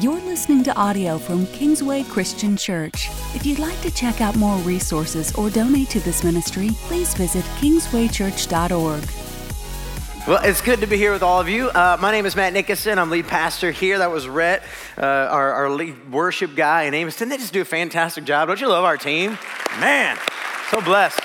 You're listening to audio from Kingsway Christian Church. If you'd like to check out more resources or donate to this ministry, please visit kingswaychurch.org. Well, it's good to be here with all of you. Uh, my name is Matt Nickerson. I'm lead pastor here. That was Rhett, uh, our, our lead worship guy and Amos. Didn't they just do a fantastic job? Don't you love our team? Man, so blessed.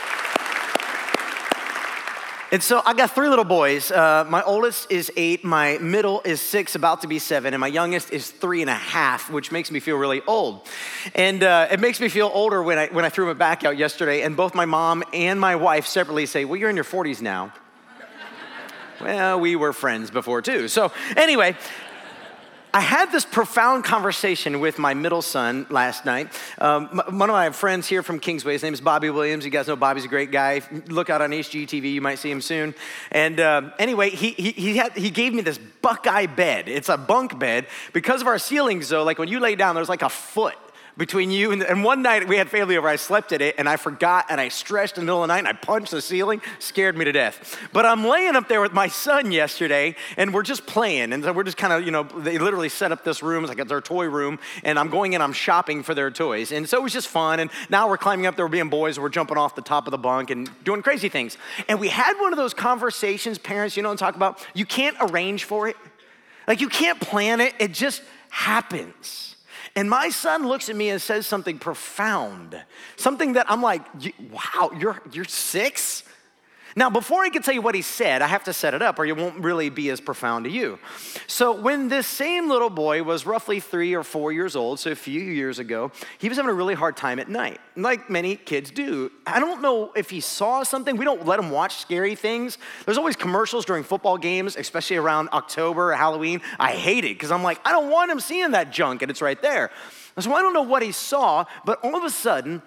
And so I got three little boys. Uh, my oldest is eight, my middle is six, about to be seven, and my youngest is three and a half, which makes me feel really old. And uh, it makes me feel older when I, when I threw my back out yesterday, and both my mom and my wife separately say, Well, you're in your 40s now. well, we were friends before too. So, anyway, I had this profound conversation with my middle son last night. Um, one of my friends here from Kingsway, his name is Bobby Williams. You guys know Bobby's a great guy. Look out on HGTV, you might see him soon. And uh, anyway, he, he, he, had, he gave me this Buckeye bed. It's a bunk bed. Because of our ceilings, though, like when you lay down, there's like a foot between you and, and one night we had family over. I slept at it and I forgot and I stretched in the middle of the night and I punched the ceiling, scared me to death. But I'm laying up there with my son yesterday and we're just playing. And so we're just kind of, you know, they literally set up this room, it's like their toy room, and I'm going in, I'm shopping for their toys. And so it was just fun. And now we're climbing up there, we're being boys, we're jumping off the top of the bunk and doing crazy things. And we had one of those conversations, parents, you know, and talk about you can't arrange for it. Like you can't plan it, it just happens. And my son looks at me and says something profound, something that I'm like, wow, you're, you're six? Now, before I can tell you what he said, I have to set it up or it won't really be as profound to you. So, when this same little boy was roughly three or four years old, so a few years ago, he was having a really hard time at night, like many kids do. I don't know if he saw something. We don't let him watch scary things. There's always commercials during football games, especially around October or Halloween. I hate it because I'm like, I don't want him seeing that junk, and it's right there. So, I don't know what he saw, but all of a sudden,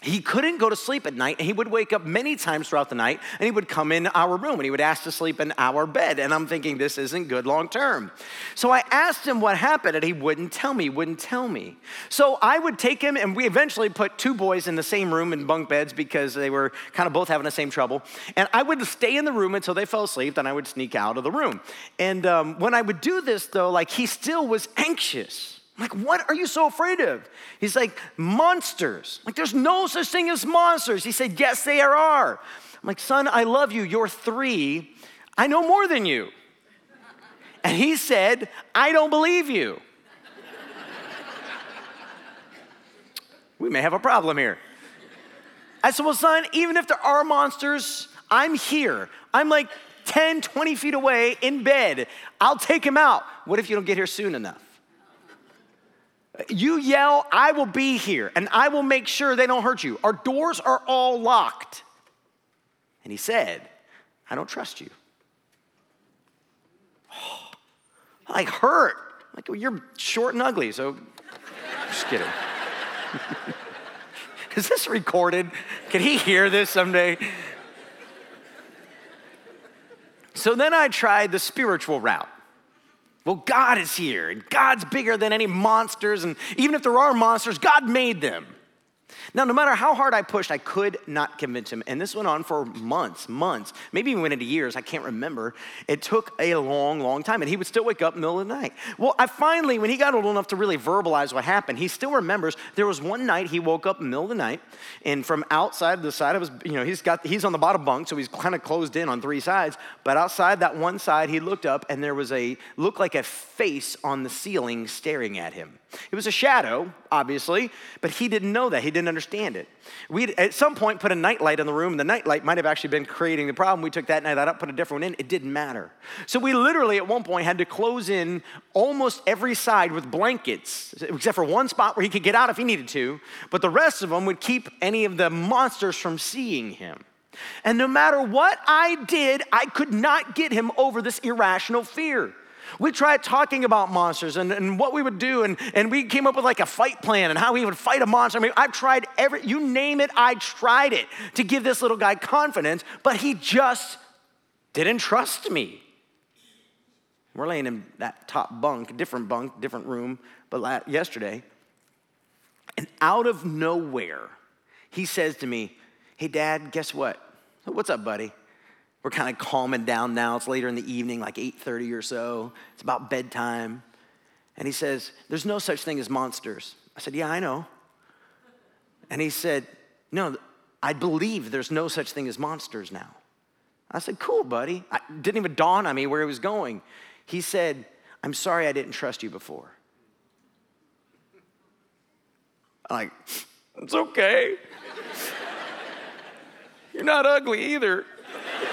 he couldn't go to sleep at night and he would wake up many times throughout the night and he would come in our room and he would ask to sleep in our bed and i'm thinking this isn't good long term so i asked him what happened and he wouldn't tell me wouldn't tell me. So i would take him and we eventually put two boys in the same room in bunk beds because they were kind of both having the same trouble. And i would stay in the room until they fell asleep then i would sneak out of the room. And um, when i would do this though like he still was anxious I'm like, what are you so afraid of? He's like, monsters. Like, there's no such thing as monsters. He said, yes, there are. I'm like, son, I love you. You're three. I know more than you. And he said, I don't believe you. we may have a problem here. I said, well, son, even if there are monsters, I'm here. I'm like 10, 20 feet away in bed. I'll take him out. What if you don't get here soon enough? You yell, I will be here and I will make sure they don't hurt you. Our doors are all locked. And he said, I don't trust you. Oh, like hurt. Like, well, you're short and ugly, so just kidding. Is this recorded? Can he hear this someday? So then I tried the spiritual route. Well, God is here, and God's bigger than any monsters, and even if there are monsters, God made them. Now, no matter how hard I pushed, I could not convince him. And this went on for months, months, maybe even went into years. I can't remember. It took a long, long time. And he would still wake up in the middle of the night. Well, I finally, when he got old enough to really verbalize what happened, he still remembers there was one night he woke up in the middle of the night, and from outside the side of his, you know, he's got he's on the bottom bunk, so he's kind of closed in on three sides. But outside that one side, he looked up and there was a looked like a face on the ceiling staring at him. It was a shadow, obviously, but he didn't know that. He didn't understand it. We at some point put a nightlight in the room, and the nightlight might have actually been creating the problem. We took that nightlight up, put a different one in. It didn't matter. So we literally, at one point, had to close in almost every side with blankets, except for one spot where he could get out if he needed to, but the rest of them would keep any of the monsters from seeing him. And no matter what I did, I could not get him over this irrational fear. We tried talking about monsters and, and what we would do, and, and we came up with like a fight plan and how we would fight a monster. I mean, I've tried every, you name it, I tried it to give this little guy confidence, but he just didn't trust me. We're laying in that top bunk, different bunk, different room, but yesterday, and out of nowhere, he says to me, Hey, Dad, guess what? What's up, buddy? We're kind of calming down now. It's later in the evening, like 8:30 or so. It's about bedtime. And he says, There's no such thing as monsters. I said, Yeah, I know. And he said, No, I believe there's no such thing as monsters now. I said, Cool, buddy. It didn't even dawn on me where he was going. He said, I'm sorry I didn't trust you before. I'm like, it's okay. You're not ugly either.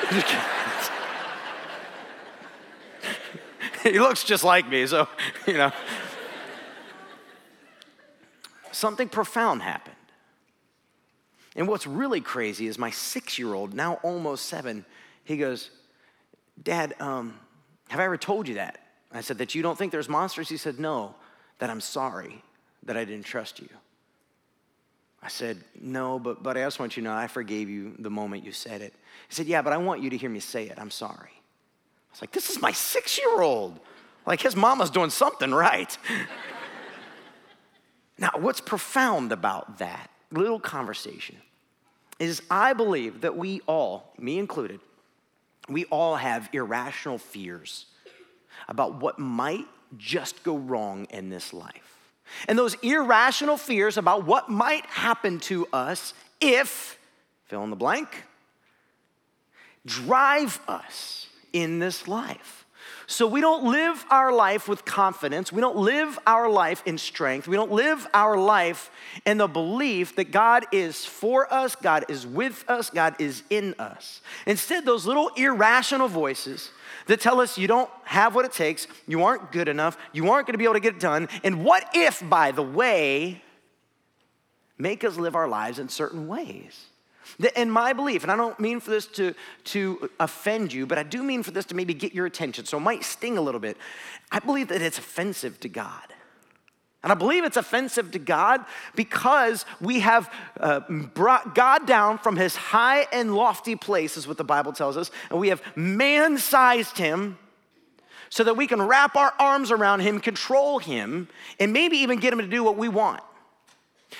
he looks just like me, so, you know. Something profound happened. And what's really crazy is my six year old, now almost seven, he goes, Dad, um, have I ever told you that? I said, That you don't think there's monsters? He said, No, that I'm sorry that I didn't trust you. I said, No, but, but I just want you to know I forgave you the moment you said it. He said, Yeah, but I want you to hear me say it. I'm sorry. I was like, This is my six year old. Like his mama's doing something right. now, what's profound about that little conversation is I believe that we all, me included, we all have irrational fears about what might just go wrong in this life. And those irrational fears about what might happen to us if, fill in the blank, drive us in this life. So we don't live our life with confidence. We don't live our life in strength. We don't live our life in the belief that God is for us, God is with us, God is in us. Instead, those little irrational voices that tell us you don't have what it takes, you aren't good enough, you aren't gonna be able to get it done, and what if, by the way, make us live our lives in certain ways. In my belief, and I don't mean for this to, to offend you, but I do mean for this to maybe get your attention, so it might sting a little bit. I believe that it's offensive to God. And I believe it's offensive to God because we have uh, brought God down from his high and lofty place, is what the Bible tells us, and we have man sized him so that we can wrap our arms around him, control him, and maybe even get him to do what we want.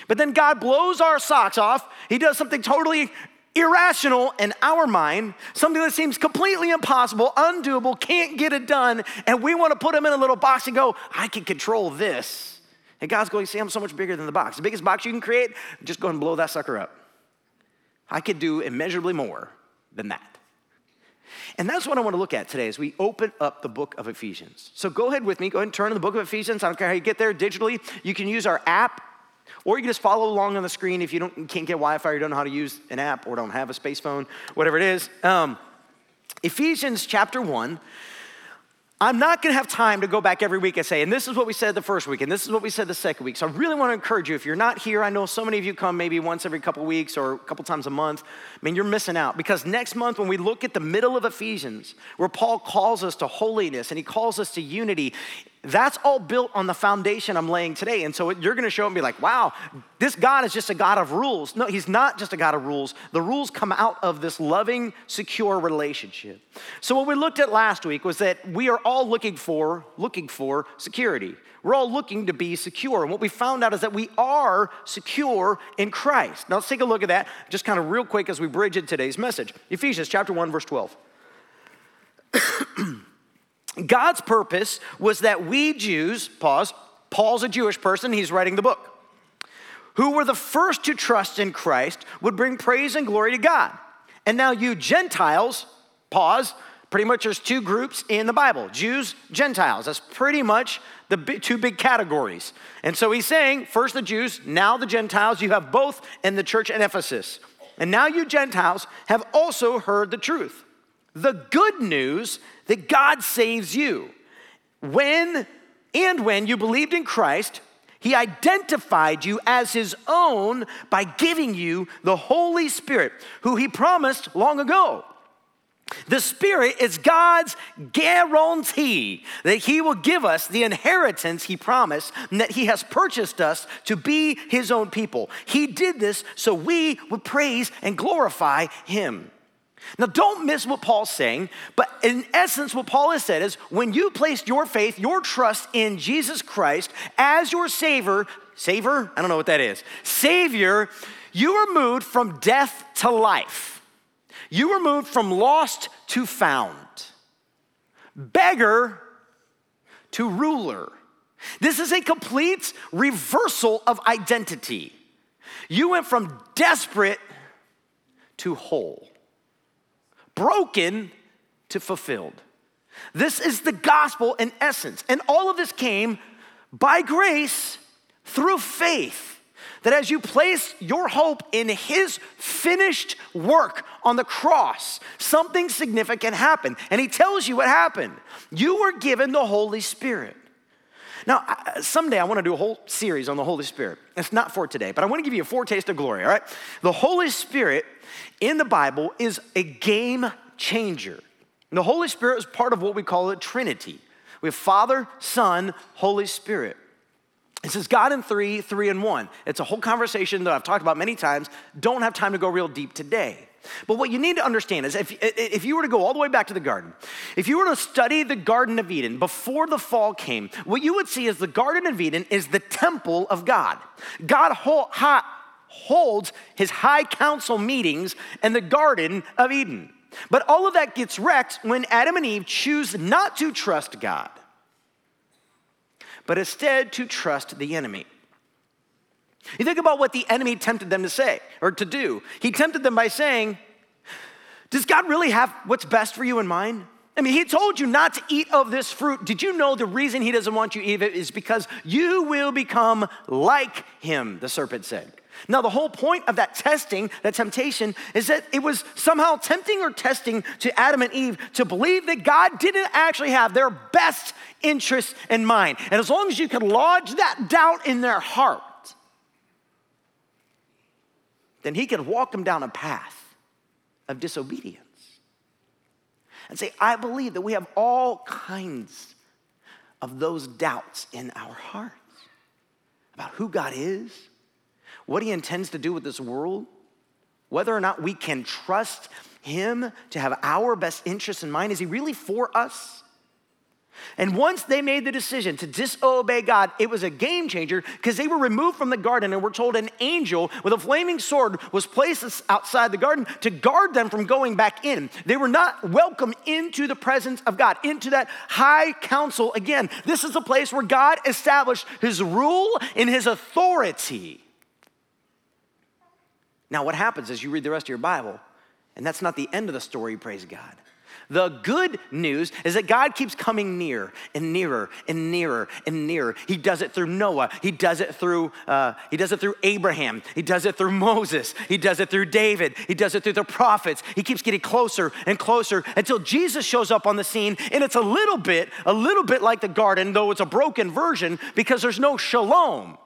But then God blows our socks off. He does something totally irrational in our mind, something that seems completely impossible, undoable, can't get it done, and we want to put him in a little box and go, I can control this. And God's going, see, I'm so much bigger than the box. The biggest box you can create, just go and blow that sucker up. I could do immeasurably more than that. And that's what I want to look at today as we open up the book of Ephesians. So go ahead with me, go ahead and turn to the book of Ephesians. I don't care how you get there digitally. You can use our app or you can just follow along on the screen if you don't, can't get Wi Fi or don't know how to use an app or don't have a space phone, whatever it is. Um, Ephesians chapter 1. I'm not gonna have time to go back every week and say, and this is what we said the first week, and this is what we said the second week. So I really wanna encourage you, if you're not here, I know so many of you come maybe once every couple weeks or a couple times a month. I mean, you're missing out because next month, when we look at the middle of Ephesians, where Paul calls us to holiness and he calls us to unity, that's all built on the foundation I'm laying today. And so you're going to show and be like, wow, this God is just a God of rules. No, he's not just a God of rules. The rules come out of this loving, secure relationship. So what we looked at last week was that we are all looking for, looking for security. We're all looking to be secure. And what we found out is that we are secure in Christ. Now let's take a look at that just kind of real quick as we bridge in today's message. Ephesians chapter 1, verse 12. God's purpose was that we Jews, pause, Paul's a Jewish person, he's writing the book, who were the first to trust in Christ would bring praise and glory to God. And now you Gentiles, pause, pretty much there's two groups in the Bible Jews, Gentiles. That's pretty much the two big categories. And so he's saying, first the Jews, now the Gentiles. You have both in the church in Ephesus. And now you Gentiles have also heard the truth the good news that God saves you. When and when you believed in Christ, he identified you as his own by giving you the Holy Spirit, who he promised long ago. The Spirit is God's guarantee that He will give us the inheritance He promised and that He has purchased us to be His own people. He did this so we would praise and glorify Him. Now, don't miss what Paul's saying, but in essence, what Paul has said is when you placed your faith, your trust in Jesus Christ as your Savior, Savior? I don't know what that is. Savior, you were moved from death to life. You were moved from lost to found, beggar to ruler. This is a complete reversal of identity. You went from desperate to whole, broken to fulfilled. This is the gospel in essence. And all of this came by grace through faith. That as you place your hope in his finished work on the cross, something significant happened. And he tells you what happened. You were given the Holy Spirit. Now, someday I want to do a whole series on the Holy Spirit. It's not for today, but I want to give you a foretaste of glory, all right? The Holy Spirit in the Bible is a game changer. And the Holy Spirit is part of what we call a Trinity. We have Father, Son, Holy Spirit. It says God in three, three in one. It's a whole conversation that I've talked about many times. Don't have time to go real deep today. But what you need to understand is if, if you were to go all the way back to the garden, if you were to study the Garden of Eden before the fall came, what you would see is the Garden of Eden is the temple of God. God holds his high council meetings in the Garden of Eden. But all of that gets wrecked when Adam and Eve choose not to trust God, but instead to trust the enemy. You think about what the enemy tempted them to say or to do. He tempted them by saying, Does God really have what's best for you in mind? I mean, he told you not to eat of this fruit. Did you know the reason he doesn't want you to eat it is because you will become like him, the serpent said. Now, the whole point of that testing, that temptation, is that it was somehow tempting or testing to Adam and Eve to believe that God didn't actually have their best interests in mind. And as long as you could lodge that doubt in their heart, then he could walk them down a path of disobedience and say, I believe that we have all kinds of those doubts in our hearts about who God is, what he intends to do with this world, whether or not we can trust him to have our best interests in mind. Is he really for us? And once they made the decision to disobey God, it was a game changer because they were removed from the garden and we're told an angel with a flaming sword was placed outside the garden to guard them from going back in. They were not welcome into the presence of God, into that high council. Again, this is a place where God established his rule and his authority. Now, what happens as you read the rest of your Bible, and that's not the end of the story, praise God. The good news is that God keeps coming near and nearer and nearer and nearer. He does it through Noah. He does it through uh, he does it through Abraham. He does it through Moses. He does it through David. He does it through the prophets. He keeps getting closer and closer until Jesus shows up on the scene. And it's a little bit, a little bit like the garden, though it's a broken version because there's no shalom.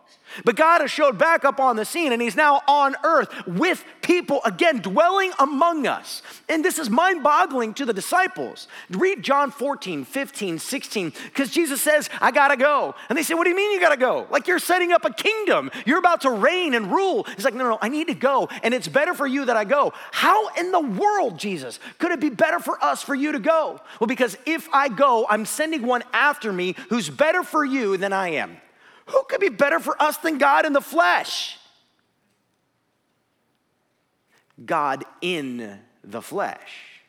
But God has showed back up on the scene and he's now on earth with people again dwelling among us. And this is mind boggling to the disciples. Read John 14, 15, 16, because Jesus says, I gotta go. And they say, What do you mean you gotta go? Like you're setting up a kingdom. You're about to reign and rule. He's like, No, no, I need to go. And it's better for you that I go. How in the world, Jesus, could it be better for us for you to go? Well, because if I go, I'm sending one after me who's better for you than I am. Who could be better for us than God in the flesh? God in the flesh.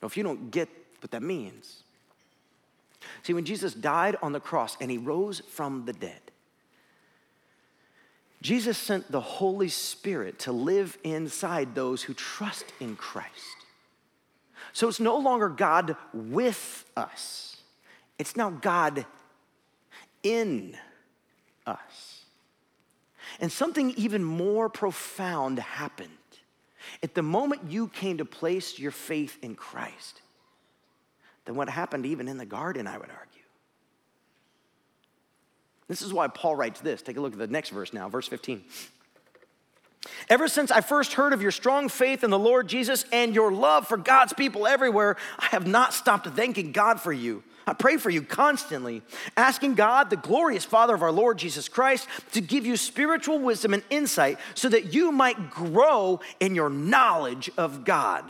Now, if you don't get what that means, see, when Jesus died on the cross and he rose from the dead, Jesus sent the Holy Spirit to live inside those who trust in Christ. So it's no longer God with us it's now God in us. And something even more profound happened. At the moment you came to place your faith in Christ, than what happened even in the garden, I would argue. This is why Paul writes this. Take a look at the next verse now, verse 15. Ever since I first heard of your strong faith in the Lord Jesus and your love for God's people everywhere, I have not stopped thanking God for you. I pray for you constantly, asking God, the glorious Father of our Lord Jesus Christ, to give you spiritual wisdom and insight so that you might grow in your knowledge of God.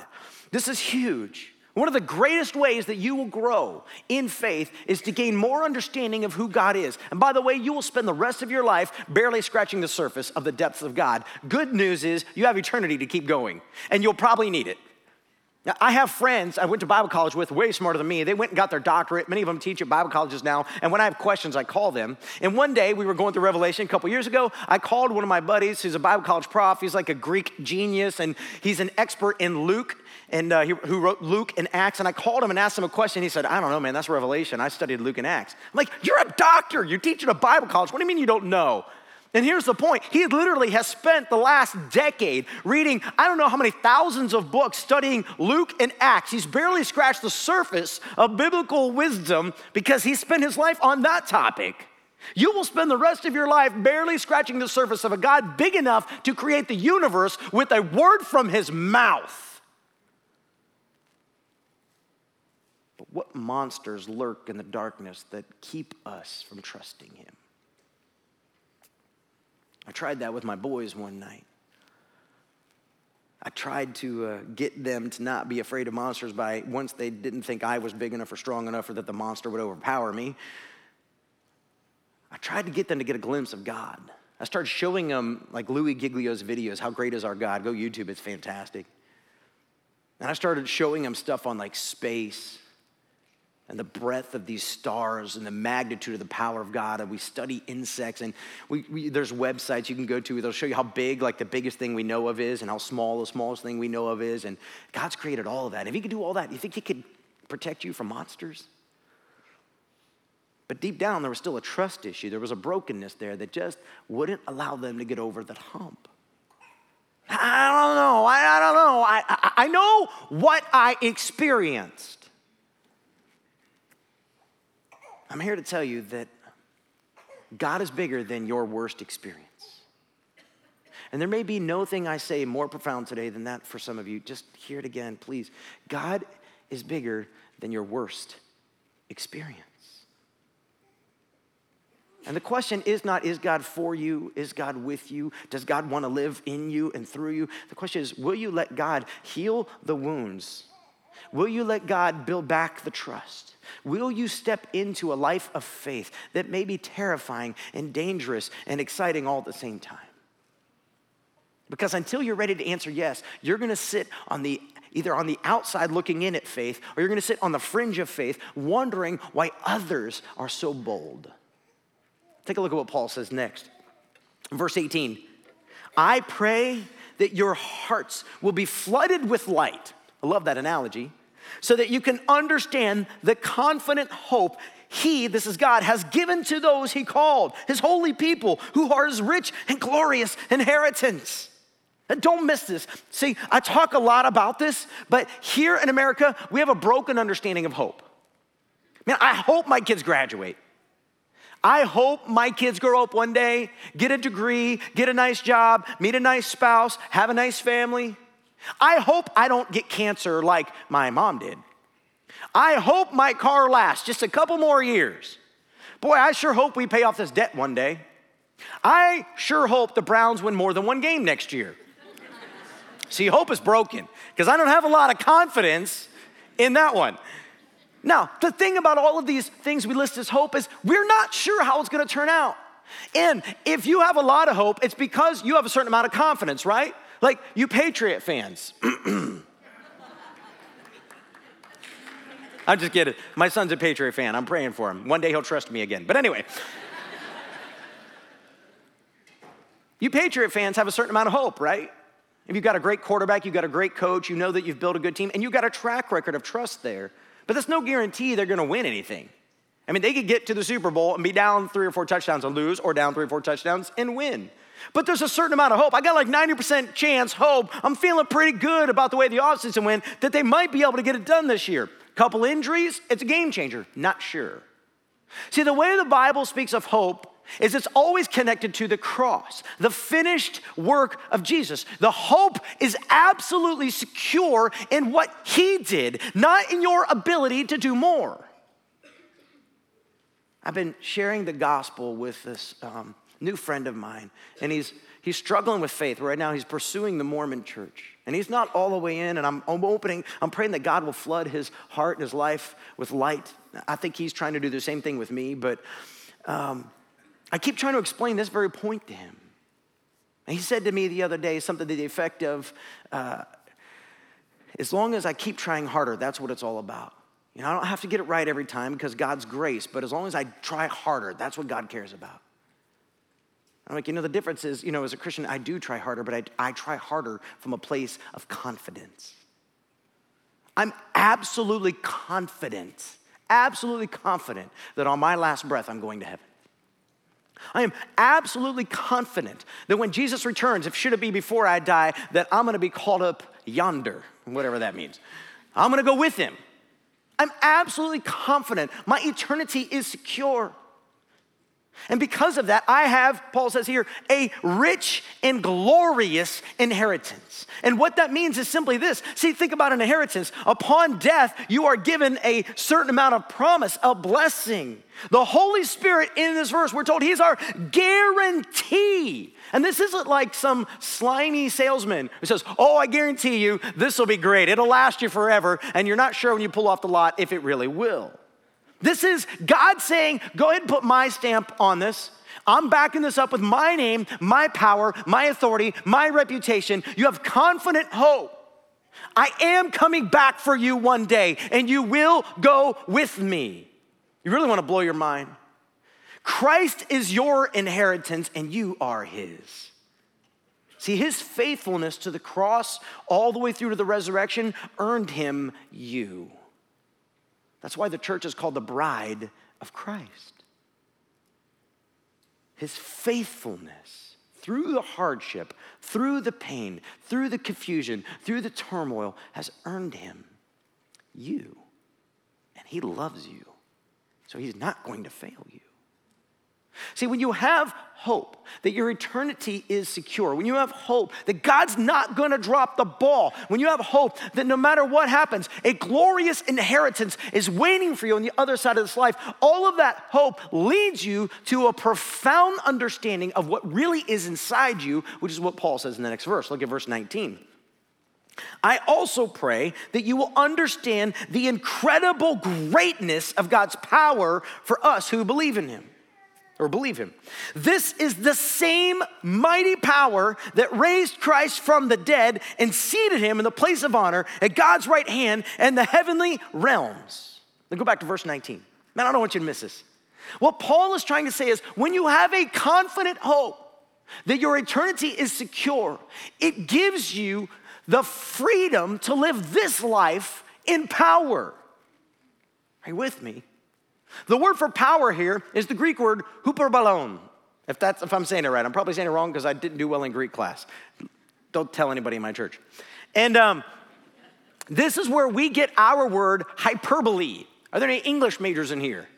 This is huge. One of the greatest ways that you will grow in faith is to gain more understanding of who God is. And by the way, you will spend the rest of your life barely scratching the surface of the depths of God. Good news is you have eternity to keep going, and you'll probably need it. Now, I have friends I went to Bible college with, way smarter than me. They went and got their doctorate. Many of them teach at Bible colleges now. And when I have questions, I call them. And one day, we were going through Revelation a couple years ago. I called one of my buddies who's a Bible college prof. He's like a Greek genius, and he's an expert in Luke, and uh, he, who wrote Luke and Acts. And I called him and asked him a question. He said, I don't know, man, that's Revelation. I studied Luke and Acts. I'm like, You're a doctor. You're teaching a Bible college. What do you mean you don't know? And here's the point he literally has spent the last decade reading, I don't know how many thousands of books studying Luke and Acts. He's barely scratched the surface of biblical wisdom because he spent his life on that topic. You will spend the rest of your life barely scratching the surface of a God big enough to create the universe with a word from his mouth. But what monsters lurk in the darkness that keep us from trusting him? I tried that with my boys one night. I tried to uh, get them to not be afraid of monsters by once they didn't think I was big enough or strong enough or that the monster would overpower me. I tried to get them to get a glimpse of God. I started showing them, like Louis Giglio's videos, How Great Is Our God? Go YouTube, it's fantastic. And I started showing them stuff on like space and the breadth of these stars and the magnitude of the power of God. And we study insects, and we, we, there's websites you can go to. They'll show you how big, like the biggest thing we know of is, and how small the smallest thing we know of is. And God's created all of that. If He could do all that, you think He could protect you from monsters? But deep down, there was still a trust issue. There was a brokenness there that just wouldn't allow them to get over that hump. I don't know. I, I don't know. I, I, I know what I experienced. I'm here to tell you that God is bigger than your worst experience. And there may be no thing I say more profound today than that for some of you. Just hear it again, please. God is bigger than your worst experience. And the question is not, is God for you? Is God with you? Does God want to live in you and through you? The question is, will you let God heal the wounds? Will you let God build back the trust? Will you step into a life of faith that may be terrifying and dangerous and exciting all at the same time? Because until you're ready to answer yes, you're gonna sit on the either on the outside looking in at faith, or you're gonna sit on the fringe of faith, wondering why others are so bold. Take a look at what Paul says next. Verse 18 I pray that your hearts will be flooded with light. I love that analogy so that you can understand the confident hope he, this is God, has given to those he called, his holy people, who are his rich and glorious inheritance. And don't miss this. See, I talk a lot about this, but here in America, we have a broken understanding of hope. Man, I hope my kids graduate. I hope my kids grow up one day, get a degree, get a nice job, meet a nice spouse, have a nice family. I hope I don't get cancer like my mom did. I hope my car lasts just a couple more years. Boy, I sure hope we pay off this debt one day. I sure hope the Browns win more than one game next year. See, hope is broken because I don't have a lot of confidence in that one. Now, the thing about all of these things we list as hope is we're not sure how it's going to turn out. And if you have a lot of hope, it's because you have a certain amount of confidence, right? Like you Patriot fans. I'm just kidding. My son's a Patriot fan. I'm praying for him. One day he'll trust me again. But anyway, you Patriot fans have a certain amount of hope, right? If you've got a great quarterback, you've got a great coach, you know that you've built a good team, and you've got a track record of trust there. But that's no guarantee they're going to win anything. I mean, they could get to the Super Bowl and be down three or four touchdowns and lose, or down three or four touchdowns and win. But there's a certain amount of hope. I got like 90% chance, hope. I'm feeling pretty good about the way the offseason went that they might be able to get it done this year. Couple injuries, it's a game changer. Not sure. See, the way the Bible speaks of hope is it's always connected to the cross, the finished work of Jesus. The hope is absolutely secure in what he did, not in your ability to do more. I've been sharing the gospel with this um, new friend of mine, and he's, he's struggling with faith. Right now, he's pursuing the Mormon church. And he's not all the way in, and I'm, I'm opening, I'm praying that God will flood his heart and his life with light. I think he's trying to do the same thing with me, but um, I keep trying to explain this very point to him. And he said to me the other day something to the effect of, uh, as long as I keep trying harder, that's what it's all about. You know, I don't have to get it right every time because God's grace, but as long as I try harder, that's what God cares about. I'm like, you know, the difference is, you know, as a Christian, I do try harder, but I, I try harder from a place of confidence. I'm absolutely confident, absolutely confident that on my last breath, I'm going to heaven. I am absolutely confident that when Jesus returns, if should it be before I die, that I'm gonna be called up yonder, whatever that means. I'm gonna go with him. I'm absolutely confident my eternity is secure. And because of that, I have, Paul says here, a rich and glorious inheritance. And what that means is simply this. See, think about an inheritance. Upon death, you are given a certain amount of promise, a blessing. The Holy Spirit in this verse, we're told He's our guarantee. And this isn't like some slimy salesman who says, Oh, I guarantee you this will be great. It'll last you forever. And you're not sure when you pull off the lot if it really will. This is God saying, Go ahead and put my stamp on this. I'm backing this up with my name, my power, my authority, my reputation. You have confident hope. I am coming back for you one day, and you will go with me. You really want to blow your mind? Christ is your inheritance, and you are his. See, his faithfulness to the cross all the way through to the resurrection earned him you. That's why the church is called the bride of Christ. His faithfulness through the hardship, through the pain, through the confusion, through the turmoil has earned him you. And he loves you. So he's not going to fail you. See, when you have hope that your eternity is secure, when you have hope that God's not gonna drop the ball, when you have hope that no matter what happens, a glorious inheritance is waiting for you on the other side of this life, all of that hope leads you to a profound understanding of what really is inside you, which is what Paul says in the next verse. Look at verse 19. I also pray that you will understand the incredible greatness of God's power for us who believe in Him or believe him. This is the same mighty power that raised Christ from the dead and seated him in the place of honor at God's right hand and the heavenly realms. Then go back to verse 19. Man, I don't want you to miss this. What Paul is trying to say is when you have a confident hope that your eternity is secure, it gives you the freedom to live this life in power. Are you with me? The word for power here is the Greek word huperbalon. If, that's, if I'm saying it right, I'm probably saying it wrong because I didn't do well in Greek class. Don't tell anybody in my church. And um, this is where we get our word hyperbole. Are there any English majors in here?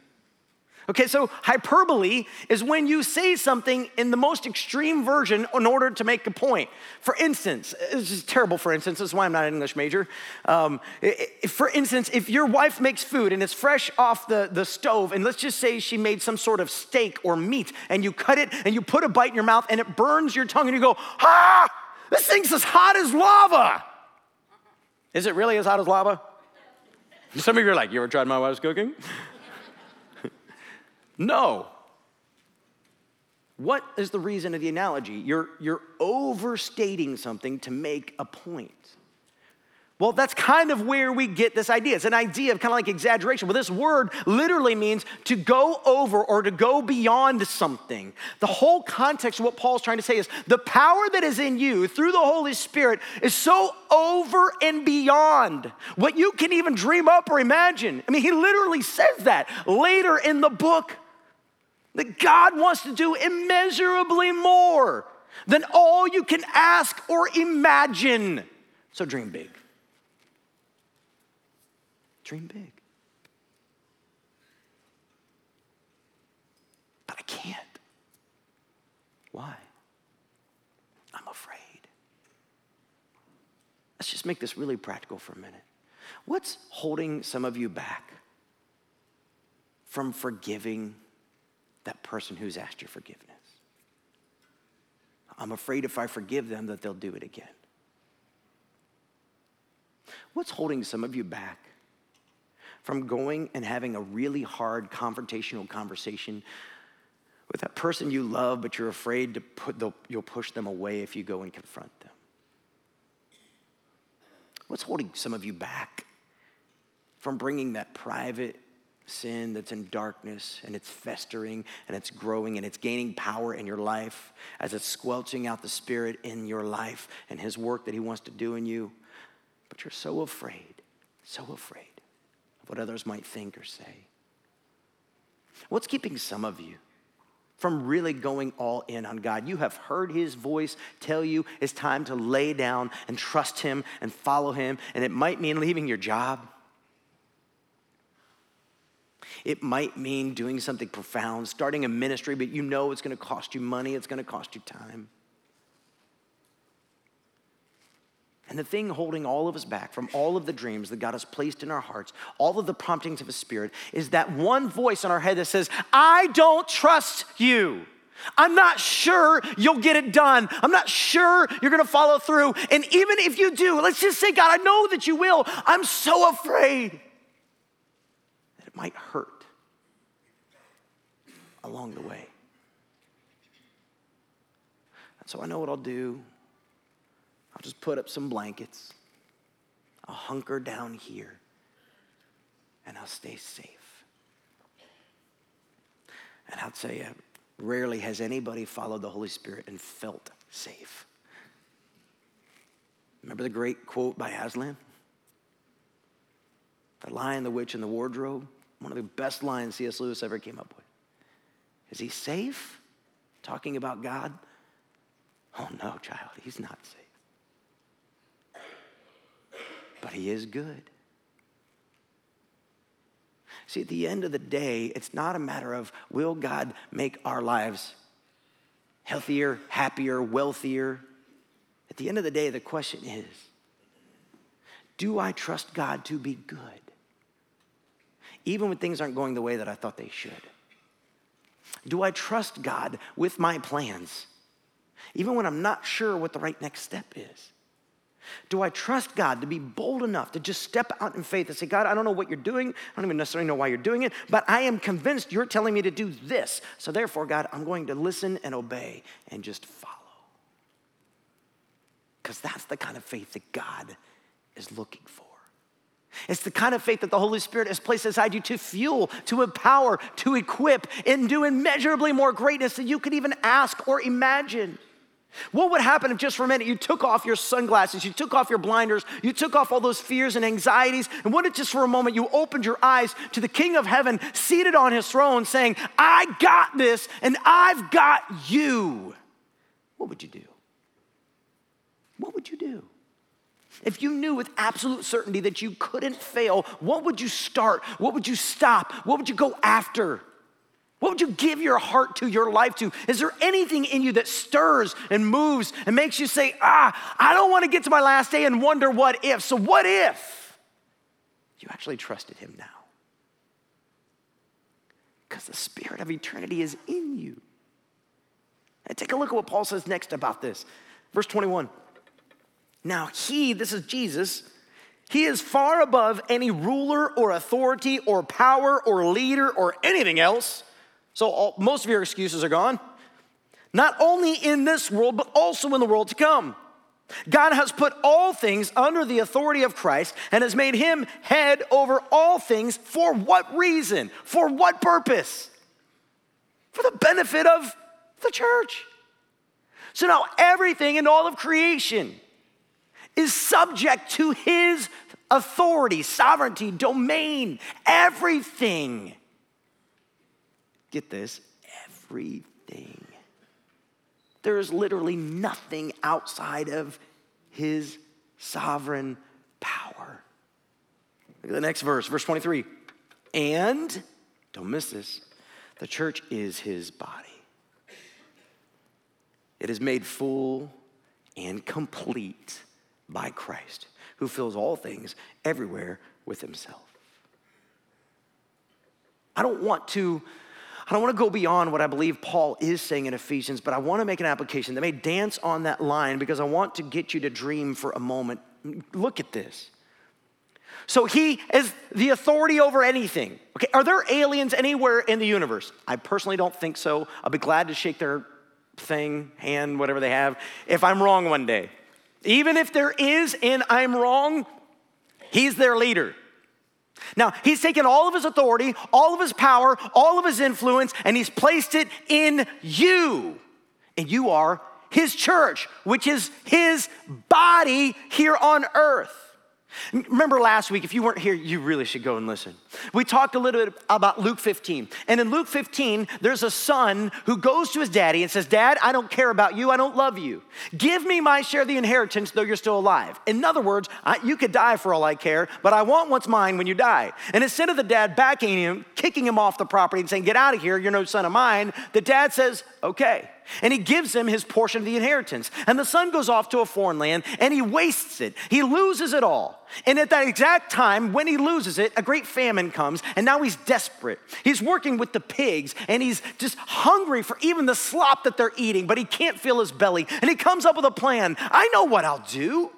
Okay, so hyperbole is when you say something in the most extreme version in order to make a point. For instance, this is terrible for instance, this is why I'm not an English major. Um, for instance, if your wife makes food and it's fresh off the, the stove, and let's just say she made some sort of steak or meat, and you cut it and you put a bite in your mouth and it burns your tongue, and you go, ah, this thing's as hot as lava. Is it really as hot as lava? Some of you are like, you ever tried my wife's cooking? No. What is the reason of the analogy? You're, you're overstating something to make a point. Well, that's kind of where we get this idea. It's an idea of kind of like exaggeration. Well, this word literally means to go over or to go beyond something. The whole context of what Paul's trying to say is the power that is in you through the Holy Spirit is so over and beyond what you can even dream up or imagine. I mean, he literally says that later in the book. That God wants to do immeasurably more than all you can ask or imagine. So dream big. Dream big. But I can't. Why? I'm afraid. Let's just make this really practical for a minute. What's holding some of you back from forgiving that person who's asked your forgiveness. I'm afraid if I forgive them that they'll do it again. What's holding some of you back from going and having a really hard confrontational conversation with that person you love, but you're afraid to put the, you'll push them away if you go and confront them? What's holding some of you back from bringing that private sin that's in darkness and it's festering and it's growing and it's gaining power in your life as it's squelching out the spirit in your life and his work that he wants to do in you. But you're so afraid, so afraid of what others might think or say. What's keeping some of you from really going all in on God? You have heard his voice tell you it's time to lay down and trust him and follow him, and it might mean leaving your job. It might mean doing something profound, starting a ministry, but you know it's going to cost you money, it's going to cost you time. And the thing holding all of us back from all of the dreams that God has placed in our hearts, all of the promptings of His Spirit, is that one voice in our head that says, I don't trust you. I'm not sure you'll get it done. I'm not sure you're gonna follow through. And even if you do, let's just say, God, I know that you will. I'm so afraid it might hurt along the way. And so I know what I'll do. I'll just put up some blankets. I'll hunker down here and I'll stay safe. And I'll tell you, rarely has anybody followed the Holy Spirit and felt safe. Remember the great quote by Aslan? The Lion, the Witch, and the Wardrobe? One of the best lines C.S. Lewis ever came up with. Is he safe? Talking about God? Oh no, child, he's not safe. But he is good. See, at the end of the day, it's not a matter of will God make our lives healthier, happier, wealthier. At the end of the day, the question is do I trust God to be good? Even when things aren't going the way that I thought they should. Do I trust God with my plans, even when I'm not sure what the right next step is? Do I trust God to be bold enough to just step out in faith and say, God, I don't know what you're doing. I don't even necessarily know why you're doing it, but I am convinced you're telling me to do this. So therefore, God, I'm going to listen and obey and just follow. Because that's the kind of faith that God is looking for. It's the kind of faith that the Holy Spirit has placed inside you to fuel, to empower, to equip, and do immeasurably more greatness than you could even ask or imagine. What would happen if just for a minute you took off your sunglasses, you took off your blinders, you took off all those fears and anxieties, and what if just for a moment you opened your eyes to the King of Heaven seated on his throne saying, I got this and I've got you? What would you do? What would you do? If you knew with absolute certainty that you couldn't fail, what would you start? What would you stop? What would you go after? What would you give your heart to, your life to? Is there anything in you that stirs and moves and makes you say, ah, I don't want to get to my last day and wonder what if? So, what if you actually trusted Him now? Because the Spirit of eternity is in you. And take a look at what Paul says next about this. Verse 21. Now, he, this is Jesus, he is far above any ruler or authority or power or leader or anything else. So, all, most of your excuses are gone. Not only in this world, but also in the world to come. God has put all things under the authority of Christ and has made him head over all things. For what reason? For what purpose? For the benefit of the church. So now everything in all of creation is subject to his authority, sovereignty, domain, everything. Get this everything. There is literally nothing outside of his sovereign power. Look at the next verse, verse 23. And, don't miss this, the church is his body. It is made full and complete by Christ, who fills all things everywhere with himself. I don't want to I don't want to go beyond what I believe Paul is saying in Ephesians, but I want to make an application that may dance on that line because I want to get you to dream for a moment. Look at this. So he is the authority over anything. Okay, are there aliens anywhere in the universe? I personally don't think so. I'll be glad to shake their thing, hand, whatever they have, if I'm wrong one day. Even if there is and I'm wrong, He's their leader. Now, he's taken all of his authority, all of his power, all of his influence, and he's placed it in you. And you are his church, which is his body here on earth. Remember last week, if you weren't here, you really should go and listen. We talked a little bit about Luke 15. And in Luke 15, there's a son who goes to his daddy and says, Dad, I don't care about you. I don't love you. Give me my share of the inheritance, though you're still alive. In other words, I, you could die for all I care, but I want what's mine when you die. And instead of the dad backing him, kicking him off the property and saying, Get out of here, you're no son of mine, the dad says, Okay and he gives him his portion of the inheritance. And the son goes off to a foreign land and he wastes it. He loses it all. And at that exact time, when he loses it, a great famine comes, and now he's desperate. He's working with the pigs, and he's just hungry for even the slop that they're eating, but he can't fill his belly. And he comes up with a plan I know what I'll do.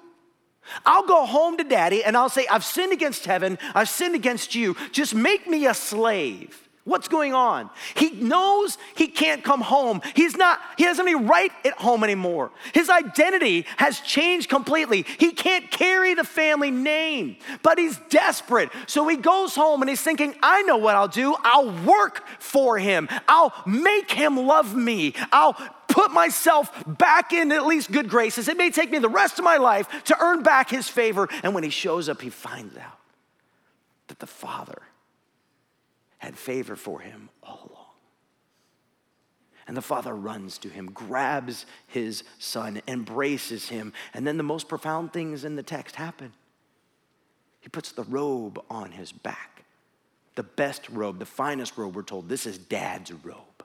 I'll go home to daddy and I'll say, I've sinned against heaven, I've sinned against you. Just make me a slave. What's going on? He knows he can't come home. He's not, he doesn't have any right at home anymore. His identity has changed completely. He can't carry the family name, but he's desperate. So he goes home and he's thinking, I know what I'll do. I'll work for him. I'll make him love me. I'll put myself back in at least good graces. It may take me the rest of my life to earn back his favor. And when he shows up, he finds out that the father had favor for him all along. And the father runs to him, grabs his son, embraces him. And then the most profound things in the text happen. He puts the robe on his back, the best robe, the finest robe, we're told. This is dad's robe.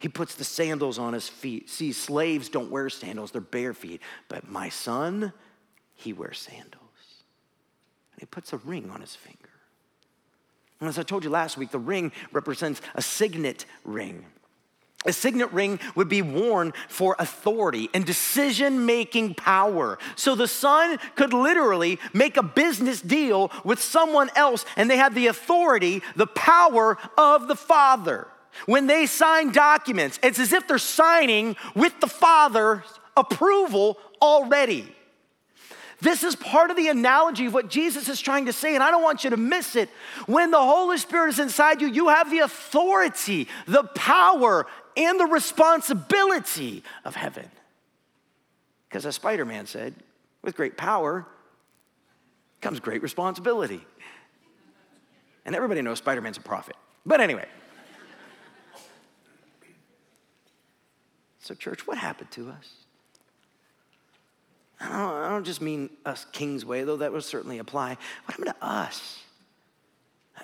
He puts the sandals on his feet. See, slaves don't wear sandals, they're bare feet. But my son, he wears sandals. And he puts a ring on his finger. And as I told you last week, the ring represents a signet ring. A signet ring would be worn for authority and decision making power. So the son could literally make a business deal with someone else, and they had the authority, the power of the father. When they sign documents, it's as if they're signing with the father's approval already. This is part of the analogy of what Jesus is trying to say, and I don't want you to miss it. When the Holy Spirit is inside you, you have the authority, the power, and the responsibility of heaven. Because as Spider Man said, with great power comes great responsibility. And everybody knows Spider Man's a prophet. But anyway. So, church, what happened to us? I don't, I don't just mean us King's Way, though that would certainly apply. What happened to us?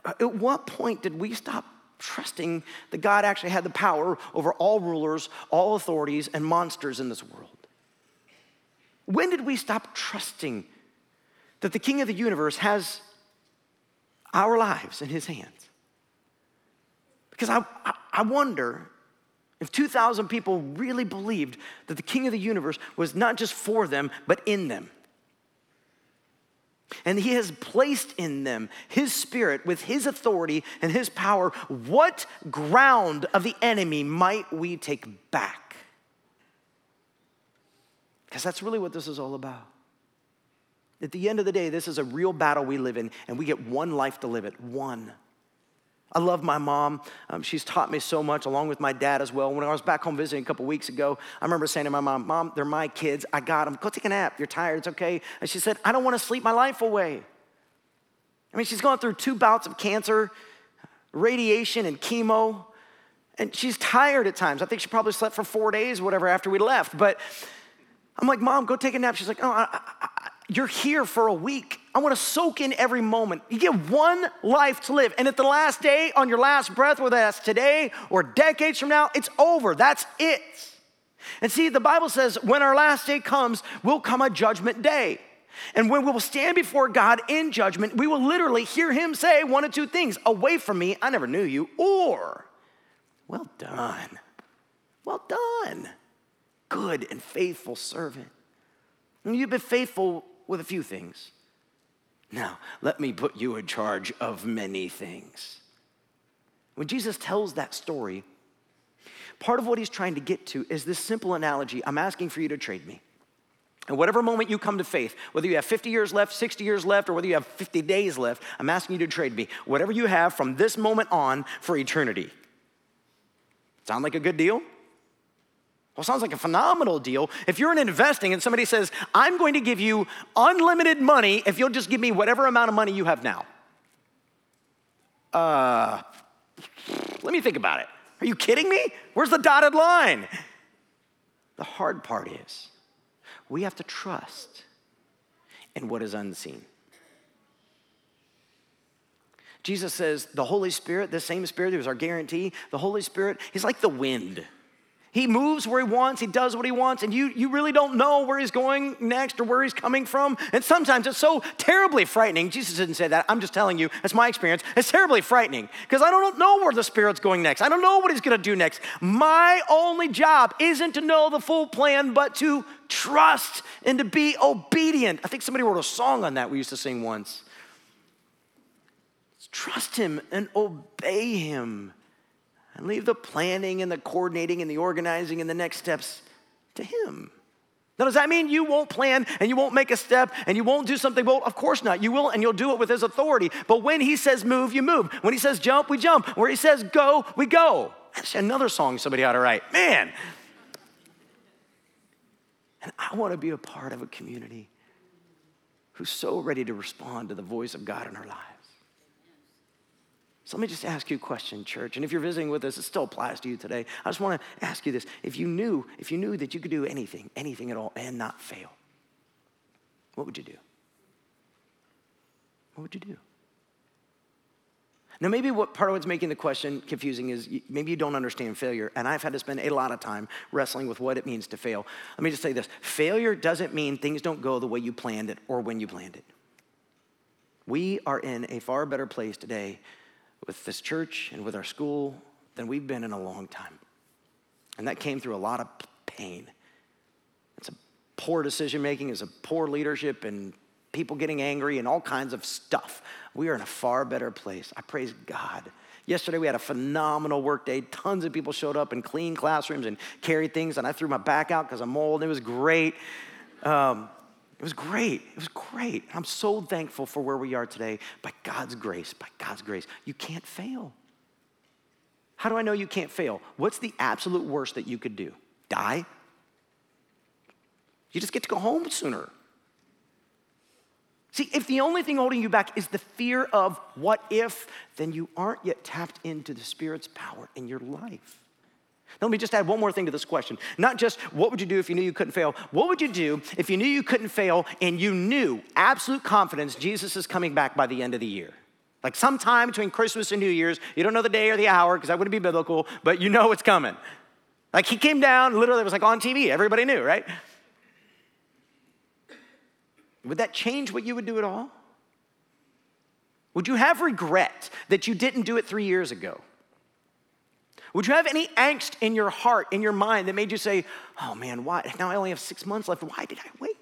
At what point did we stop trusting that God actually had the power over all rulers, all authorities, and monsters in this world? When did we stop trusting that the King of the universe has our lives in his hands? Because I, I wonder if 2,000 people really believed that the king of the universe was not just for them, but in them. And he has placed in them his spirit with his authority and his power. What ground of the enemy might we take back? Because that's really what this is all about. At the end of the day, this is a real battle we live in, and we get one life to live it. One. I love my mom. Um, she's taught me so much, along with my dad as well. When I was back home visiting a couple weeks ago, I remember saying to my mom, Mom, they're my kids. I got them. Go take a nap. You're tired. It's okay. And she said, I don't want to sleep my life away. I mean, she's gone through two bouts of cancer, radiation, and chemo. And she's tired at times. I think she probably slept for four days, whatever, after we left. But I'm like, Mom, go take a nap. She's like, Oh, I, I, you're here for a week. I want to soak in every moment. You get one life to live. And at the last day, on your last breath, whether that's today or decades from now, it's over. That's it. And see, the Bible says when our last day comes, will come a judgment day. And when we will stand before God in judgment, we will literally hear Him say one of two things Away from me, I never knew you, or Well done. Well done. Good and faithful servant. You've been faithful with a few things. Now, let me put you in charge of many things. When Jesus tells that story, part of what he's trying to get to is this simple analogy I'm asking for you to trade me. And whatever moment you come to faith, whether you have 50 years left, 60 years left, or whether you have 50 days left, I'm asking you to trade me whatever you have from this moment on for eternity. Sound like a good deal? Well, sounds like a phenomenal deal. If you're in investing and somebody says, I'm going to give you unlimited money if you'll just give me whatever amount of money you have now. Uh, let me think about it. Are you kidding me? Where's the dotted line? The hard part is we have to trust in what is unseen. Jesus says the Holy Spirit, the same Spirit that was our guarantee, the Holy Spirit, is like the wind. He moves where he wants, he does what he wants, and you, you really don't know where he's going next or where he's coming from. And sometimes it's so terribly frightening. Jesus didn't say that. I'm just telling you, that's my experience. It's terribly frightening because I don't know where the Spirit's going next. I don't know what he's going to do next. My only job isn't to know the full plan, but to trust and to be obedient. I think somebody wrote a song on that we used to sing once. Trust him and obey him and leave the planning and the coordinating and the organizing and the next steps to Him. Now, does that mean you won't plan and you won't make a step and you won't do something? Well, of course not. You will and you'll do it with His authority. But when He says move, you move. When He says jump, we jump. Where He says go, we go. Another song somebody ought to write. Man. And I want to be a part of a community who's so ready to respond to the voice of God in our lives. So let me just ask you a question, church. And if you're visiting with us, it still applies to you today. I just want to ask you this. If you knew, if you knew that you could do anything, anything at all, and not fail, what would you do? What would you do? Now, maybe what part of what's making the question confusing is maybe you don't understand failure, and I've had to spend a lot of time wrestling with what it means to fail. Let me just say this failure doesn't mean things don't go the way you planned it or when you planned it. We are in a far better place today with this church and with our school than we've been in a long time. And that came through a lot of pain. It's a poor decision making, it's a poor leadership, and people getting angry and all kinds of stuff. We are in a far better place. I praise God. Yesterday we had a phenomenal work day. Tons of people showed up and cleaned classrooms and carried things, and I threw my back out because I'm old. And it was great. Um, it was great. It was great. I'm so thankful for where we are today by God's grace, by God's grace. You can't fail. How do I know you can't fail? What's the absolute worst that you could do? Die? You just get to go home sooner. See, if the only thing holding you back is the fear of what if, then you aren't yet tapped into the Spirit's power in your life. Let me just add one more thing to this question. Not just what would you do if you knew you couldn't fail? What would you do if you knew you couldn't fail and you knew absolute confidence Jesus is coming back by the end of the year? Like sometime between Christmas and New Year's, you don't know the day or the hour because that wouldn't be biblical, but you know it's coming. Like he came down, literally, it was like on TV. Everybody knew, right? Would that change what you would do at all? Would you have regret that you didn't do it three years ago? Would you have any angst in your heart, in your mind, that made you say, oh man, why? Now I only have six months left. Why did I wait?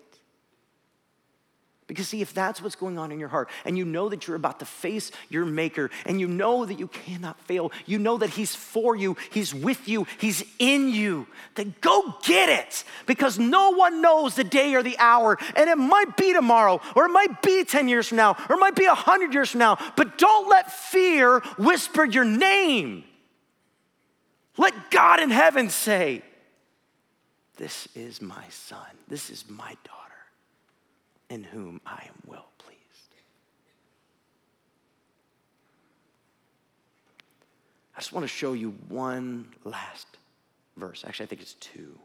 Because, see, if that's what's going on in your heart, and you know that you're about to face your Maker, and you know that you cannot fail, you know that He's for you, He's with you, He's in you, then go get it. Because no one knows the day or the hour, and it might be tomorrow, or it might be 10 years from now, or it might be 100 years from now, but don't let fear whisper your name. Let God in heaven say, This is my son, this is my daughter, in whom I am well pleased. I just want to show you one last verse. Actually, I think it's two.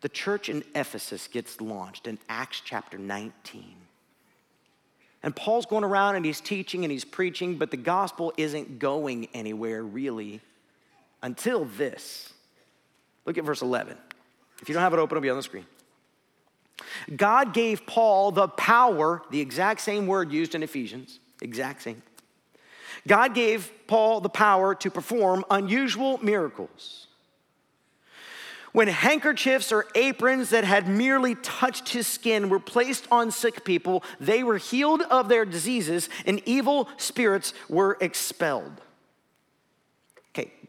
The church in Ephesus gets launched in Acts chapter 19. And Paul's going around and he's teaching and he's preaching, but the gospel isn't going anywhere really until this. Look at verse 11. If you don't have it open, it'll be on the screen. God gave Paul the power, the exact same word used in Ephesians, exact same. God gave Paul the power to perform unusual miracles. When handkerchiefs or aprons that had merely touched his skin were placed on sick people, they were healed of their diseases and evil spirits were expelled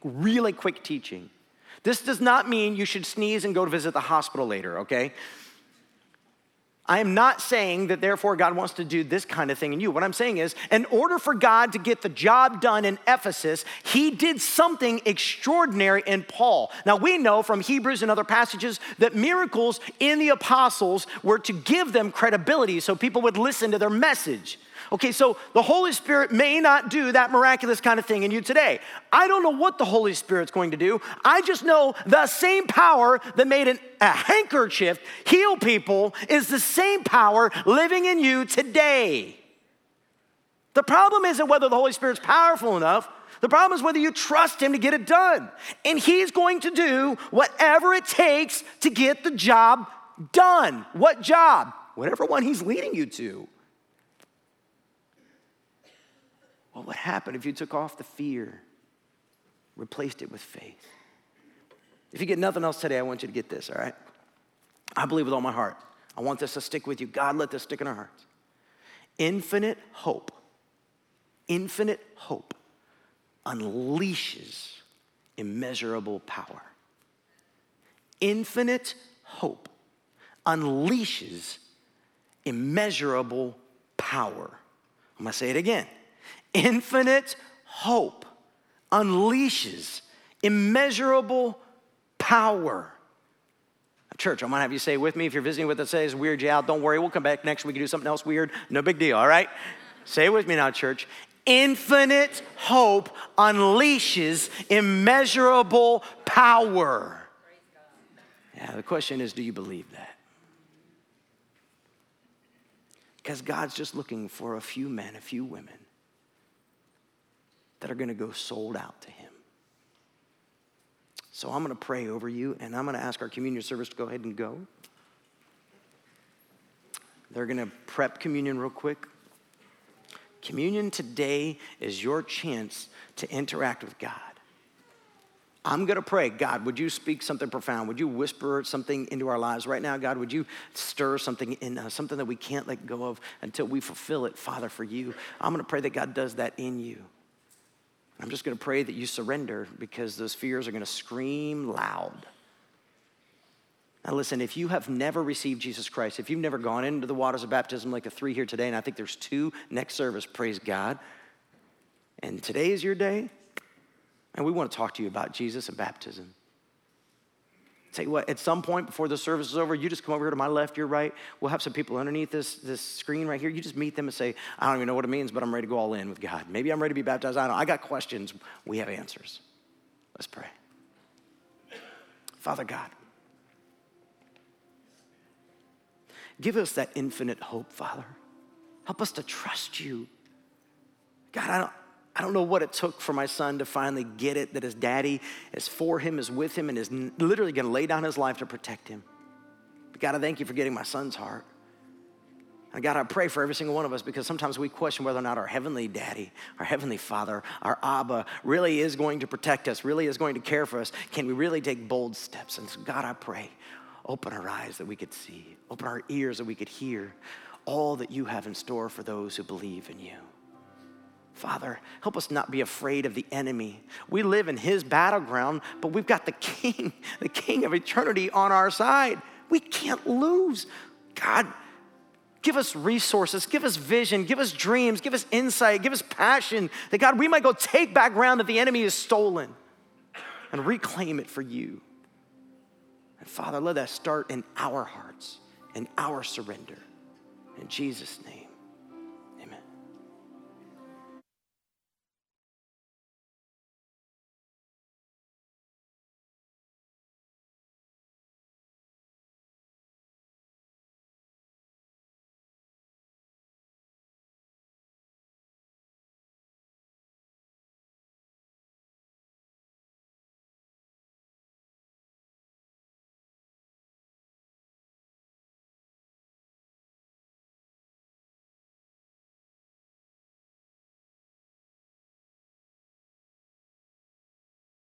really quick teaching. This does not mean you should sneeze and go to visit the hospital later, okay? I am not saying that therefore God wants to do this kind of thing in you. What I'm saying is, in order for God to get the job done in Ephesus, he did something extraordinary in Paul. Now, we know from Hebrews and other passages that miracles in the apostles were to give them credibility so people would listen to their message. Okay, so the Holy Spirit may not do that miraculous kind of thing in you today. I don't know what the Holy Spirit's going to do. I just know the same power that made an, a handkerchief heal people is the same power living in you today. The problem isn't whether the Holy Spirit's powerful enough. The problem is whether you trust Him to get it done. And He's going to do whatever it takes to get the job done. What job? Whatever one He's leading you to. What would happen if you took off the fear, replaced it with faith? If you get nothing else today, I want you to get this, all right? I believe with all my heart. I want this to stick with you. God, let this stick in our hearts. Infinite hope, infinite hope unleashes immeasurable power. Infinite hope unleashes immeasurable power. I'm gonna say it again infinite hope unleashes immeasurable power. Church, I'm gonna have you say with me if you're visiting with us, say it's weird, yeah, don't worry, we'll come back next week and do something else weird. No big deal, all right? say it with me now, church. Infinite hope unleashes immeasurable power. Yeah, the question is do you believe that? Because God's just looking for a few men, a few women that are going to go sold out to Him. So I'm going to pray over you, and I'm going to ask our communion service to go ahead and go. They're going to prep communion real quick. Communion today is your chance to interact with God. I'm going to pray, God, would you speak something profound? Would you whisper something into our lives right now, God? Would you stir something in us, something that we can't let go of until we fulfill it, Father, for you? I'm going to pray that God does that in you. I'm just going to pray that you surrender because those fears are going to scream loud. Now, listen, if you have never received Jesus Christ, if you've never gone into the waters of baptism like the three here today, and I think there's two next service, praise God. And today is your day, and we want to talk to you about Jesus and baptism. You what, at some point before the service is over, you just come over here to my left, your right. We'll have some people underneath this, this screen right here. You just meet them and say, I don't even know what it means, but I'm ready to go all in with God. Maybe I'm ready to be baptized. I don't know. I got questions. We have answers. Let's pray. Father God, give us that infinite hope, Father. Help us to trust you. God, I don't, I don't know what it took for my son to finally get it that his daddy is for him, is with him, and is literally going to lay down his life to protect him. But God, I thank you for getting my son's heart. And God, I pray for every single one of us because sometimes we question whether or not our heavenly daddy, our heavenly father, our Abba really is going to protect us, really is going to care for us. Can we really take bold steps? And so, God, I pray, open our eyes that we could see, open our ears that we could hear all that you have in store for those who believe in you. Father, help us not be afraid of the enemy. We live in his battleground, but we've got the king, the king of eternity on our side. We can't lose. God, give us resources, give us vision, give us dreams, give us insight, give us passion that God, we might go take back ground that the enemy has stolen and reclaim it for you. And Father, let that start in our hearts, in our surrender. In Jesus' name.